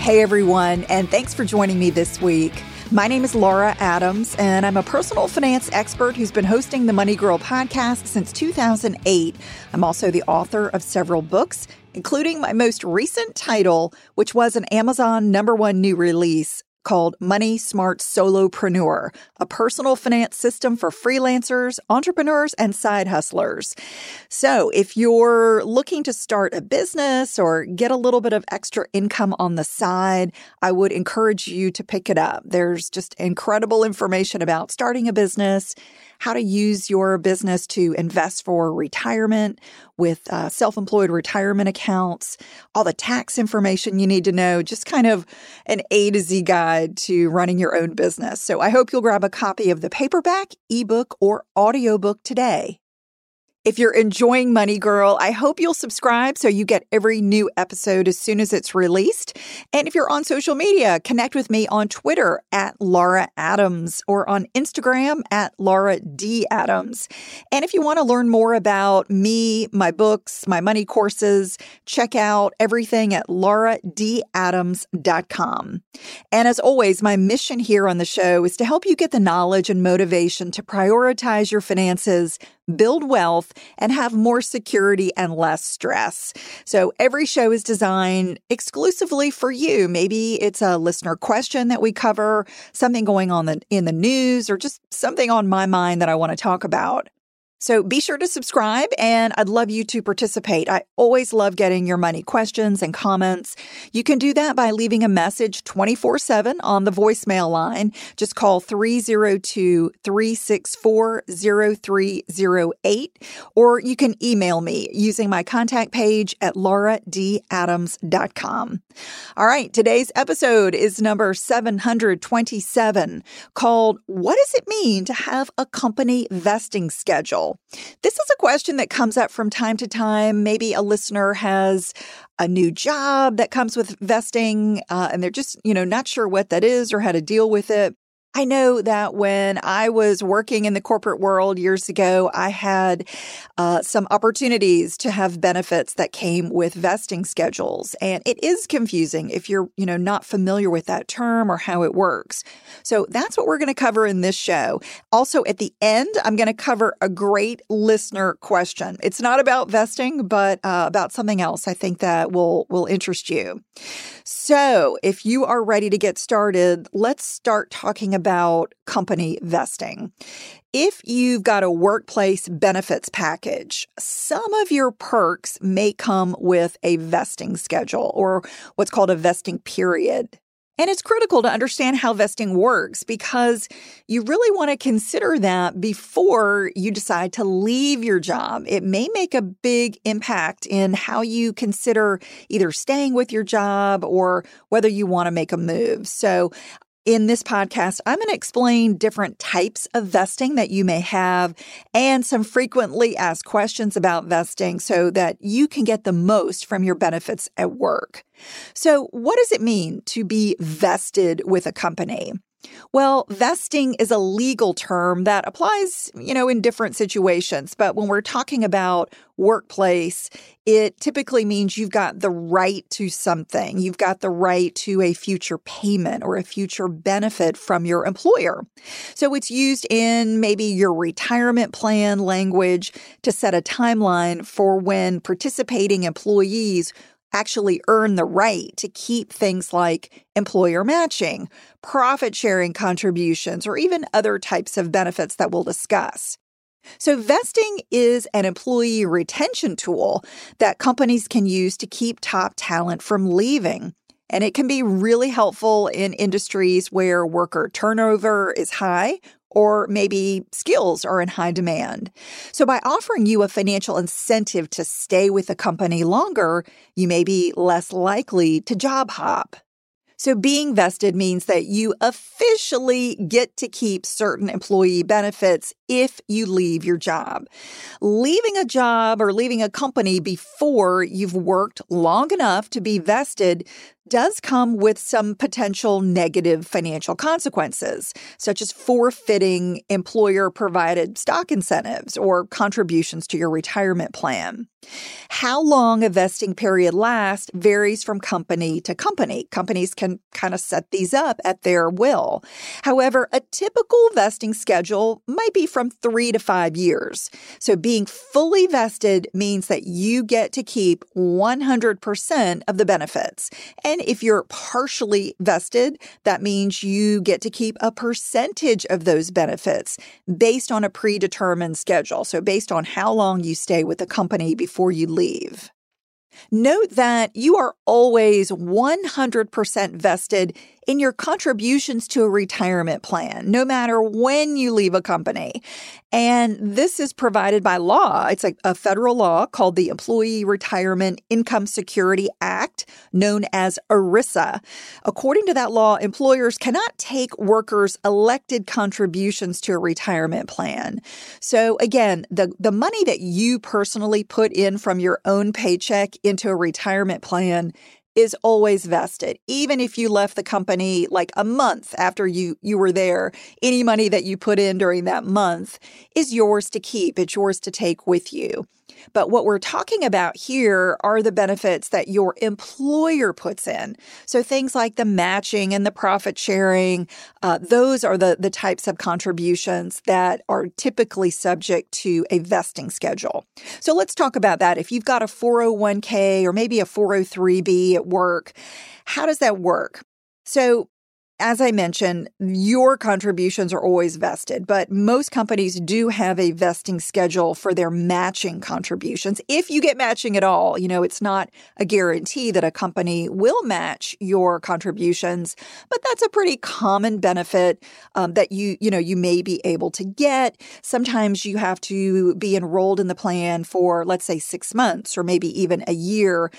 Hey everyone, and thanks for joining me this week. My name is Laura Adams, and I'm a personal finance expert who's been hosting the Money Girl podcast since 2008. I'm also the author of several books, including my most recent title, which was an Amazon number one new release called Money Smart Solopreneur, a personal finance system for freelancers, entrepreneurs, and side hustlers. So, if you're looking to start a business or get a little bit of extra income on the side, I would encourage you to pick it up. There's just incredible information about starting a business how to use your business to invest for retirement with uh, self employed retirement accounts, all the tax information you need to know, just kind of an A to Z guide to running your own business. So I hope you'll grab a copy of the paperback, ebook, or audiobook today. If you're enjoying Money Girl, I hope you'll subscribe so you get every new episode as soon as it's released. And if you're on social media, connect with me on Twitter at Laura Adams or on Instagram at Laura D. Adams. And if you want to learn more about me, my books, my money courses, check out everything at lauradadams.com. And as always, my mission here on the show is to help you get the knowledge and motivation to prioritize your finances build wealth, and have more security and less stress. So every show is designed exclusively for you. Maybe it's a listener question that we cover, something going on in the news, or just something on my mind that I want to talk about. So be sure to subscribe and I'd love you to participate. I always love getting your money questions and comments. You can do that by leaving a message 24 7 on the voicemail line. Just call 302 364 0308 or you can email me using my contact page at lauradadams.com. All right, today's episode is number 727 called What Does It Mean to Have a Company Vesting Schedule? This is a question that comes up from time to time. Maybe a listener has a new job that comes with vesting uh, and they're just, you know, not sure what that is or how to deal with it. I know that when I was working in the corporate world years ago, I had uh, some opportunities to have benefits that came with vesting schedules, and it is confusing if you're, you know, not familiar with that term or how it works. So that's what we're going to cover in this show. Also, at the end, I'm going to cover a great listener question. It's not about vesting, but uh, about something else. I think that will will interest you. So, if you are ready to get started, let's start talking about company vesting. If you've got a workplace benefits package, some of your perks may come with a vesting schedule or what's called a vesting period. And it's critical to understand how vesting works because you really want to consider that before you decide to leave your job. It may make a big impact in how you consider either staying with your job or whether you want to make a move. So in this podcast, I'm going to explain different types of vesting that you may have and some frequently asked questions about vesting so that you can get the most from your benefits at work. So, what does it mean to be vested with a company? Well, vesting is a legal term that applies, you know, in different situations. But when we're talking about workplace, it typically means you've got the right to something. You've got the right to a future payment or a future benefit from your employer. So it's used in maybe your retirement plan language to set a timeline for when participating employees actually earn the right to keep things like employer matching, profit sharing contributions, or even other types of benefits that we'll discuss. So, vesting is an employee retention tool that companies can use to keep top talent from leaving. And it can be really helpful in industries where worker turnover is high or maybe skills are in high demand. So, by offering you a financial incentive to stay with a company longer, you may be less likely to job hop. So, being vested means that you officially get to keep certain employee benefits if you leave your job. Leaving a job or leaving a company before you've worked long enough to be vested does come with some potential negative financial consequences, such as forfeiting employer provided stock incentives or contributions to your retirement plan. How long a vesting period lasts varies from company to company. Companies can kind of set these up at their will. However, a typical vesting schedule might be from three to five years. So being fully vested means that you get to keep 100% of the benefits. And if you're partially vested, that means you get to keep a percentage of those benefits based on a predetermined schedule. So, based on how long you stay with the company before you leave. Note that you are always 100% vested in your contributions to a retirement plan, no matter when you leave a company. And this is provided by law. It's a, a, federal law called the Employee Retirement Income Security Act, known as ERISA. According to that law, employers cannot take workers' elected contributions to a retirement plan. So again, the, the money that you personally put in from your own paycheck into a retirement plan is always vested. Even if you left the company like a month after you, you were there, any money that you put in during that month is yours to keep. It's yours to take with you. But what we're talking about here are the benefits that your employer puts in. So things like the matching and the profit sharing, uh, those are the, the types of contributions that are typically subject to a vesting schedule. So let's talk about that. If you've got a 401k or maybe a 403b at work, how does that work? So as I mentioned, your contributions are always vested, but most companies do have a vesting schedule for their matching contributions. If you get matching at all, you know, it's not a guarantee that a company will match your contributions, but that's a pretty common benefit um, that you, you know, you may be able to get. Sometimes you have to be enrolled in the plan for, let's say, six months or maybe even a year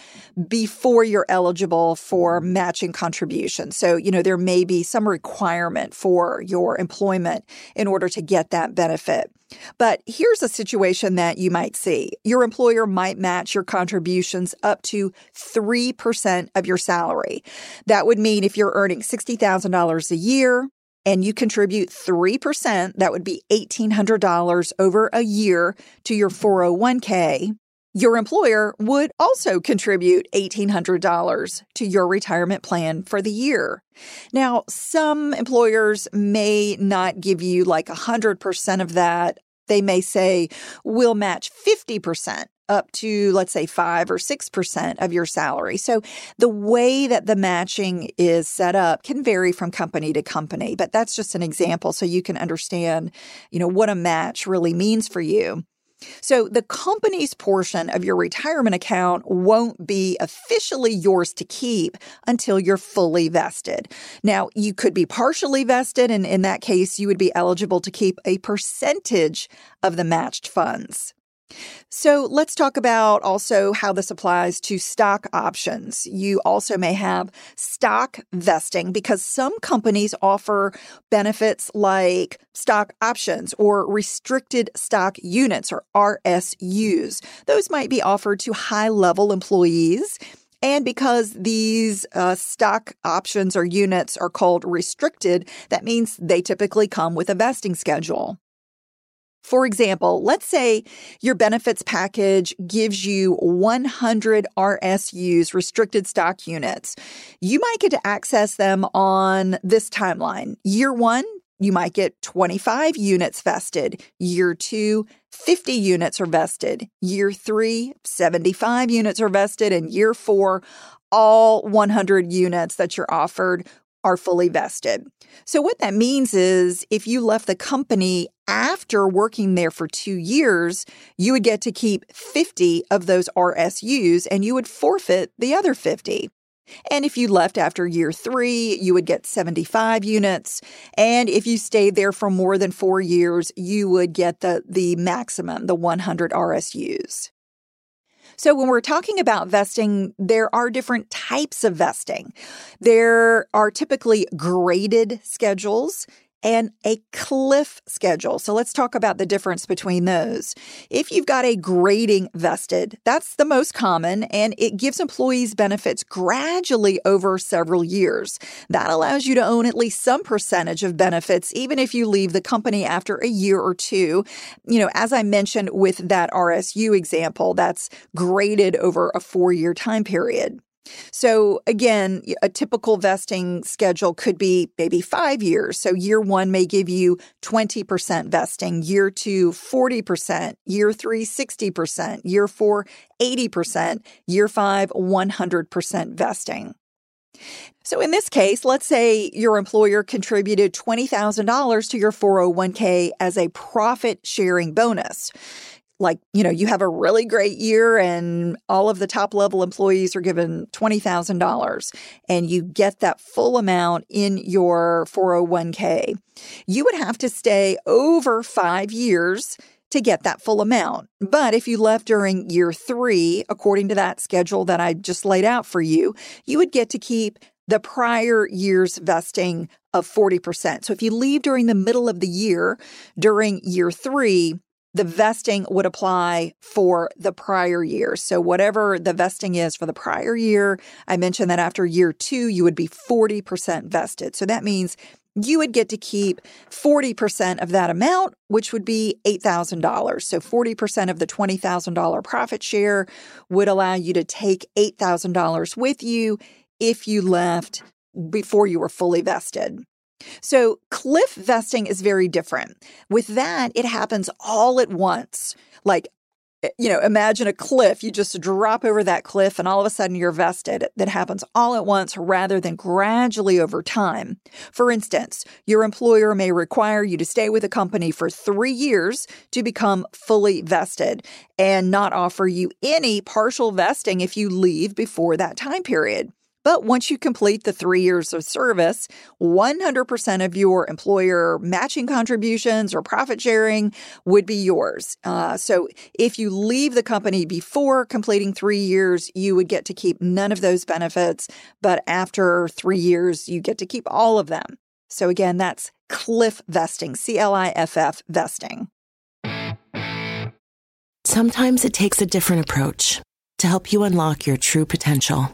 before you're eligible for matching contributions. So, you know, there may be be some requirement for your employment in order to get that benefit. But here's a situation that you might see. Your employer might match your contributions up to 3% of your salary. That would mean if you're earning $60,000 a year, and you contribute 3%, that would be $1,800 over a year to your 401k. Your employer would also contribute $1,800 to your retirement plan for the year. Now, some employers may not give you like 100% of that. They may say, we'll match 50% up to, let's say, 5 or 6% of your salary. So the way that the matching is set up can vary from company to company, but that's just an example so you can understand, you know, what a match really means for you. So the company's portion of your retirement account won't be officially yours to keep until you're fully vested. Now, you could be partially vested, and in that case, you would be eligible to keep a percentage of the matched funds. So let's talk about also how this applies to stock options. You also may have stock vesting because some companies offer benefits like stock options or restricted stock units or RSUs. Those might be offered to high level employees And because these uh, stock options or units are called restricted, that means they typically come with a vesting schedule. For example, let's say your benefits package gives you 100 RSUs, restricted stock units. You might get to access them on this timeline. Year one, you might get 25 units vested. Year two, 50 units are vested. Year three, 75 units are vested. And year four, all 100 units that you're offered are fully vested. So, what that means is if you left the company after working there for two years, you would get to keep 50 of those RSUs and you would forfeit the other 50. And if you left after year three, you would get 75 units. And if you stayed there for more than four years, you would get the, the maximum, the 100 RSUs. So, when we're talking about vesting, there are different types of vesting. There are typically graded schedules and a cliff schedule. So let's talk about the difference between those. If you've got a grading vested, that's the most common and it gives employees benefits gradually over several years. That allows you to own at least some percentage of benefits even if you leave the company after a year or two. You know, as I mentioned with that RSU example, that's graded over a 4-year time period. So, again, a typical vesting schedule could be maybe five years. So, year one may give you 20% vesting, year two, 40%, year three, 60%, year four, 80%, year five, 100% vesting. So, in this case, let's say your employer contributed $20,000 to your 401k as a profit sharing bonus like, you know, you have a really great year and all of the top level employees are given $20,000 and you get that full amount in your 401k, you would have to stay over five years to get that full amount. But if you left during year three, according to that schedule that I just laid out for you, you would get to keep the prior year's vesting of 40%. So if you leave during the middle of the year, during year three, the vesting would apply for the prior year. So, whatever the vesting is for the prior year, I mentioned that after year two, you would be 40% vested. So, that means you would get to keep 40% of that amount, which would be $8,000. So 40% of the $20,000 profit share would allow you to take $8,000 with you if you left before you were fully vested. So, cliff vesting is very different. With that, it happens all at once. Like, eh, you know, imagine a cliff. You just drop over that cliff and all of a sudden you're vested. That happens all at once rather than gradually over time. For instance, your employer may require you to stay with a company for three years to become fully vested and not offer you any partial vesting if you leave before that time period. But once you complete the three years of service, 100% of your employer matching contributions or profit sharing would be yours. Uh, so if you leave the company before completing three years, you would get to keep none of those benefits. But after three years, you get to keep all of them. So again, that's cliff vesting, C L I F F vesting. Sometimes it takes a different approach to help you unlock your true potential.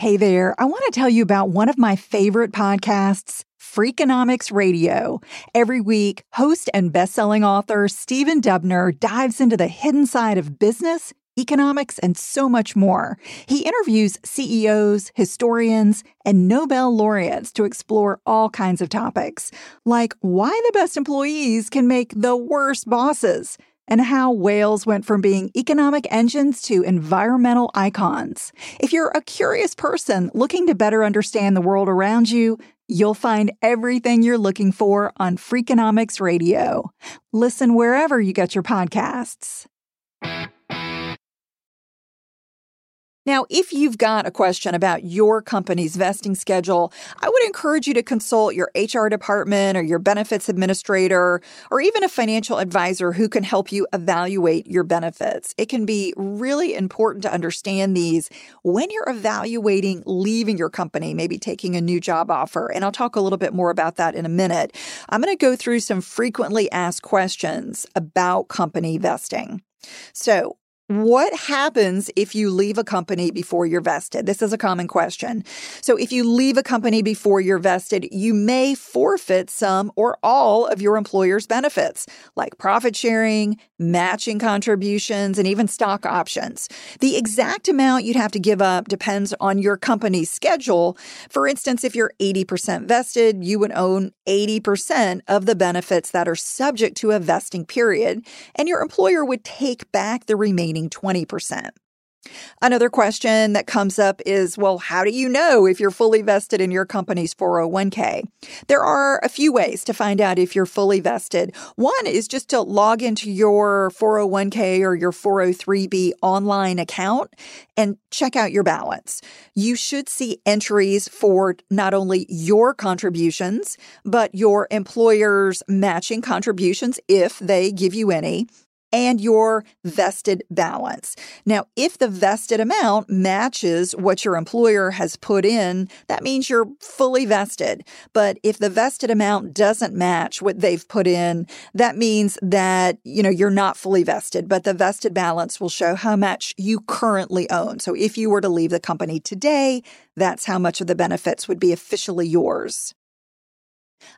Hey there, I want to tell you about one of my favorite podcasts, Freakonomics Radio. Every week, host and best-selling author Stephen Dubner dives into the hidden side of business, economics, and so much more. He interviews CEOs, historians, and Nobel laureates to explore all kinds of topics, like why the best employees can make the worst bosses and how whales went from being economic engines to environmental icons. If you're a curious person looking to better understand the world around you, you'll find everything you're looking for on Freakonomics Radio. Listen wherever you get your podcasts. Now, if you've got a question about your company's vesting schedule, I would encourage you to consult your HR department or your benefits administrator or even a financial advisor who can help you evaluate your benefits. It can be really important to understand these when you're evaluating leaving your company, maybe taking a new job offer. And I'll talk a little bit more about that in a minute. I'm going to go through some frequently asked questions about company vesting. So, what happens if you leave a company before you're vested? This is a common question. So, if you leave a company before you're vested, you may forfeit some or all of your employer's benefits, like profit sharing, matching contributions, and even stock options. The exact amount you'd have to give up depends on your company's schedule. For instance, if you're 80% vested, you would own 80% of the benefits that are subject to a vesting period, and your employer would take back the remaining 20%. Another question that comes up is well, how do you know if you're fully vested in your company's 401k? There are a few ways to find out if you're fully vested. One is just to log into your 401k or your 403b online account and check out your balance. You should see entries for not only your contributions, but your employer's matching contributions if they give you any, and your vested balance. Now, if the vested amount matches what your employer has put in, that means you're fully vested. But if the vested amount doesn't match what they've put in, that means that, you know, you're not fully vested, but the vested balance will show how much you currently own. So if you were to leave the company today, that's how much of the benefits would be officially yours.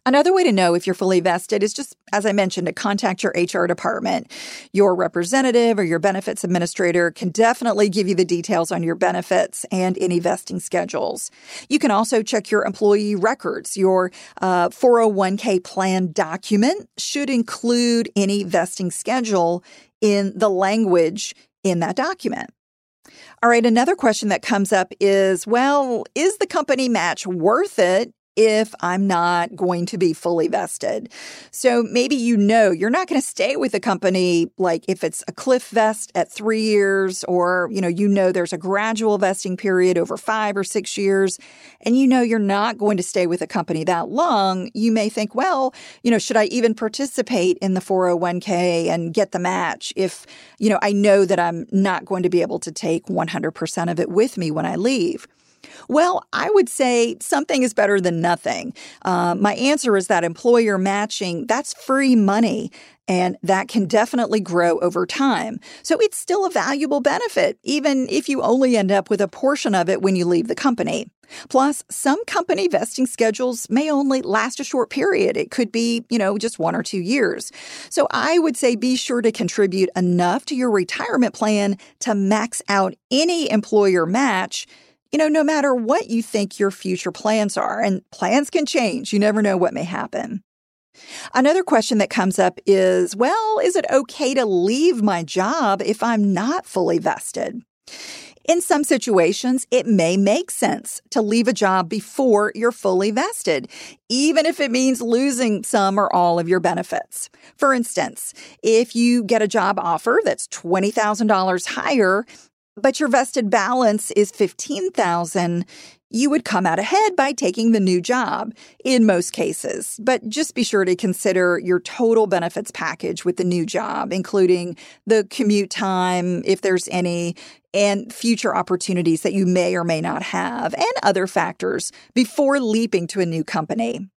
Another way to know if you're fully vested is just, as I mentioned, to contact your HR department. Your representative or your benefits administrator can definitely give you the details on your benefits and any vesting schedules. You can also check your employee records. Your uh, 401k plan document should include any vesting schedule in the language in that document. All right, another question that comes up is well, is the company match worth it if I'm not going to be fully vested. So maybe you know you're not going to stay with a company like if it's a cliff vest at 3 years or you know you know there's a gradual vesting period over 5 or 6 years and you know you're not going to stay with a company that long, you may think, well, you know, should I even participate in the 401k and get the match if, you know, I know that I'm not going to be able to take 100% of it with me when I leave? Well, I would say something is better than nothing. Uh, my answer is that employer matching, that's free money. And that can definitely grow over time. So it's still a valuable benefit, even if you only end up with a portion of it when you leave the company. Plus, some company vesting schedules may only last a short period. It could be, you know, just one or two years. So I would say be sure to contribute enough to your retirement plan to max out any employer match you know, no matter what you think your future plans are, and plans can change, you never know what may happen. Another question that comes up is well, is it okay to leave my job if I'm not fully vested? In some situations, it may make sense to leave a job before you're fully vested, even if it means losing some or all of your benefits. For instance, if you get a job offer that's $20,000 higher but your vested balance is 15,000, you would come out ahead by taking the new job in most cases. But just be sure to consider your total benefits package with the new job, including the commute time, if there's any, and future opportunities that you may or may not have, and other factors before leaping to a new company.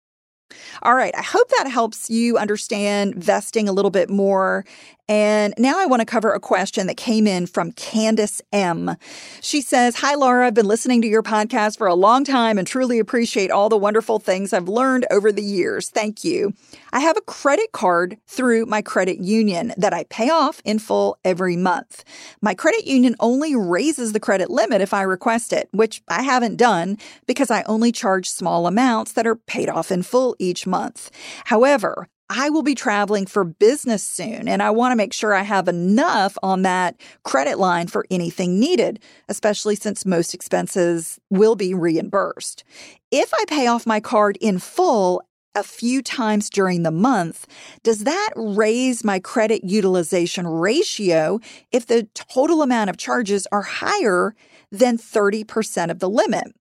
All right. I hope that helps you understand vesting a little bit more. And now I want to cover a question that came in from Candace M. She says, Hi, Laura. I've been listening to your podcast for a long time and truly appreciate all the wonderful things I've learned over the years. Thank you. I have a credit card through my credit union that I pay off in full every month. My credit union only raises the credit limit if I request it, which I haven't done because I only charge small amounts that are paid off in full each month. However, I will be traveling for business soon, and I want to make sure I have enough on that credit line for anything needed, especially since most expenses will be reimbursed. If I pay off my card in full a few times during the month, does that raise my credit utilization ratio if the total amount of charges are higher than 30% of the limit?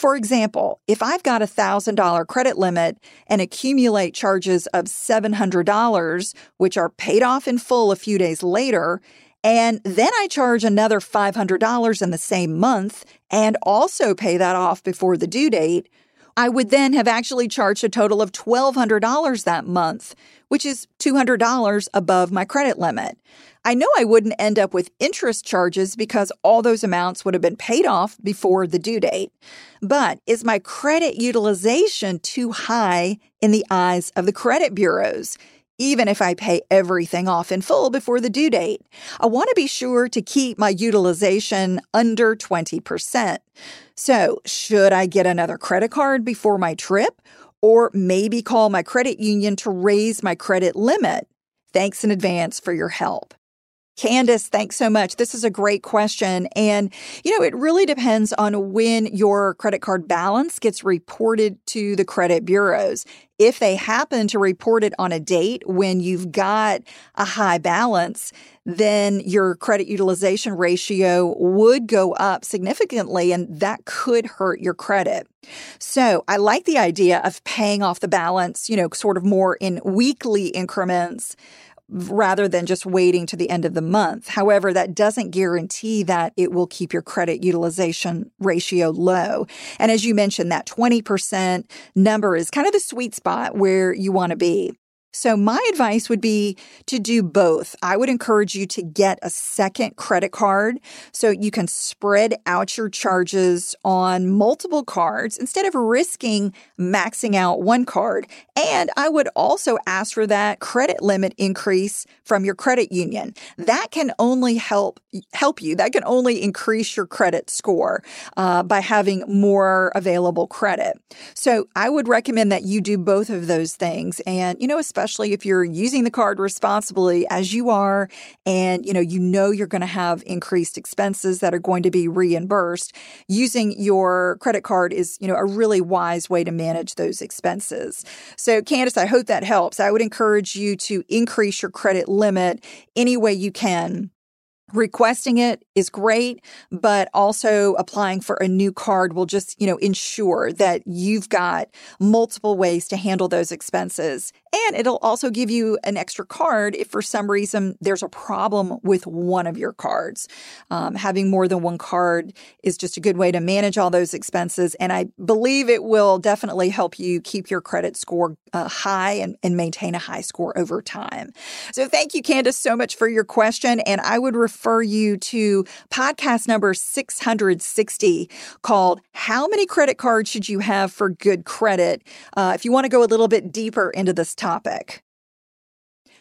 For example, if I've got a $1,000 credit limit and accumulate charges of $700, which are paid off in full a few days later, and then I charge another $500 in the same month and also pay that off before the due date, I would then have actually charged a total of $1,200 that month, which is $200 above my credit limit. I know I wouldn't end up with interest charges because all those amounts would have been paid off before the due date. But is my credit utilization too high in the eyes of the credit bureaus? Even if I pay everything off in full before the due date, I want to be sure to keep my utilization under 20%. So, should I get another credit card before my trip? Or maybe call my credit union to raise my credit limit? Thanks in advance for your help. Candace, thanks so much. This is a great question. And, you know, it really depends on when your credit card balance gets reported to the credit bureaus. If they happen to report it on a date when you've got a high balance, then your credit utilization ratio would go up significantly and that could hurt your credit. So I like the idea of paying off the balance, you know, sort of more in weekly increments rather than just waiting to the end of the month. However, that doesn't guarantee that it will keep your credit utilization ratio low. And as you mentioned, that 20% number is kind of the sweet spot where you want to be. So, my advice would be to do both. I would encourage you to get a second credit card so you can spread out your charges on multiple cards instead of risking maxing out one card. And I would also ask for that credit limit increase from your credit union. That can only help help you. That can only increase your credit score uh, by having more available credit. So, I would recommend that you do both of those things. And you know, especially especially if you're using the card responsibly as you are and you know you know you're going to have increased expenses that are going to be reimbursed using your credit card is you know a really wise way to manage those expenses. So candace i hope that helps. I would encourage you to increase your credit limit any way you can requesting it is great but also applying for a new card will just you know ensure that you've got multiple ways to handle those expenses. And it'll also give you an extra card if for some reason there's a problem with one of your cards. Um, having more than one card is just a good way to manage all those expenses and i believe it will definitely help you keep your credit score uh, high and, and maintain a high score over time. So thank you candace so much for your question and i would refer refer you to podcast number 660 called How Many Credit Cards Should You Have for Good Credit? Uh, if you want to go a little bit deeper into this topic.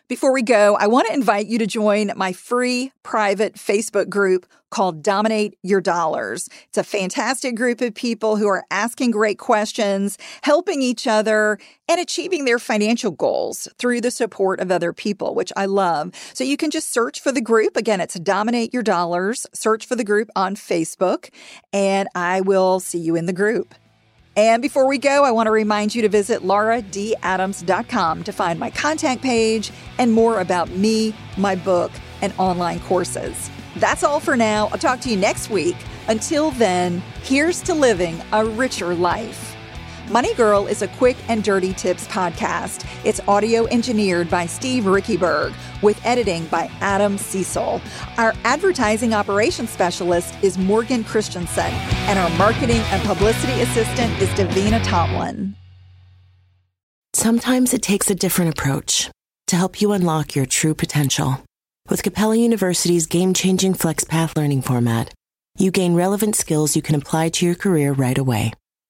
Before we go, I want to invite you to join my free private Facebook group called Dominate Your Dollars. It's a fantastic group of people who are asking great questions, helping each other, and achieving their financial goals through the support of other people, which I love. So you can just search for the group. Again, it's Dominate Your Dollars. Search for the group on Facebook, and I will see you in the group. And before we go, I want to remind you to visit lauradadams.com to find my contact page and more about me, my book, and online courses. That's all for now. I'll talk to you next week. Until then, here's to living a richer life. Money Girl is a quick and dirty tips podcast. It's audio engineered by Steve Riekeberg with editing by Adam Cecil. Our advertising operations specialist is Morgan Christensen, and our marketing and publicity assistant is Davina Tomlin. Sometimes it takes a different approach to help you unlock your true potential. With Capella University's game changing FlexPath learning format, you gain relevant skills you can apply to your career right away.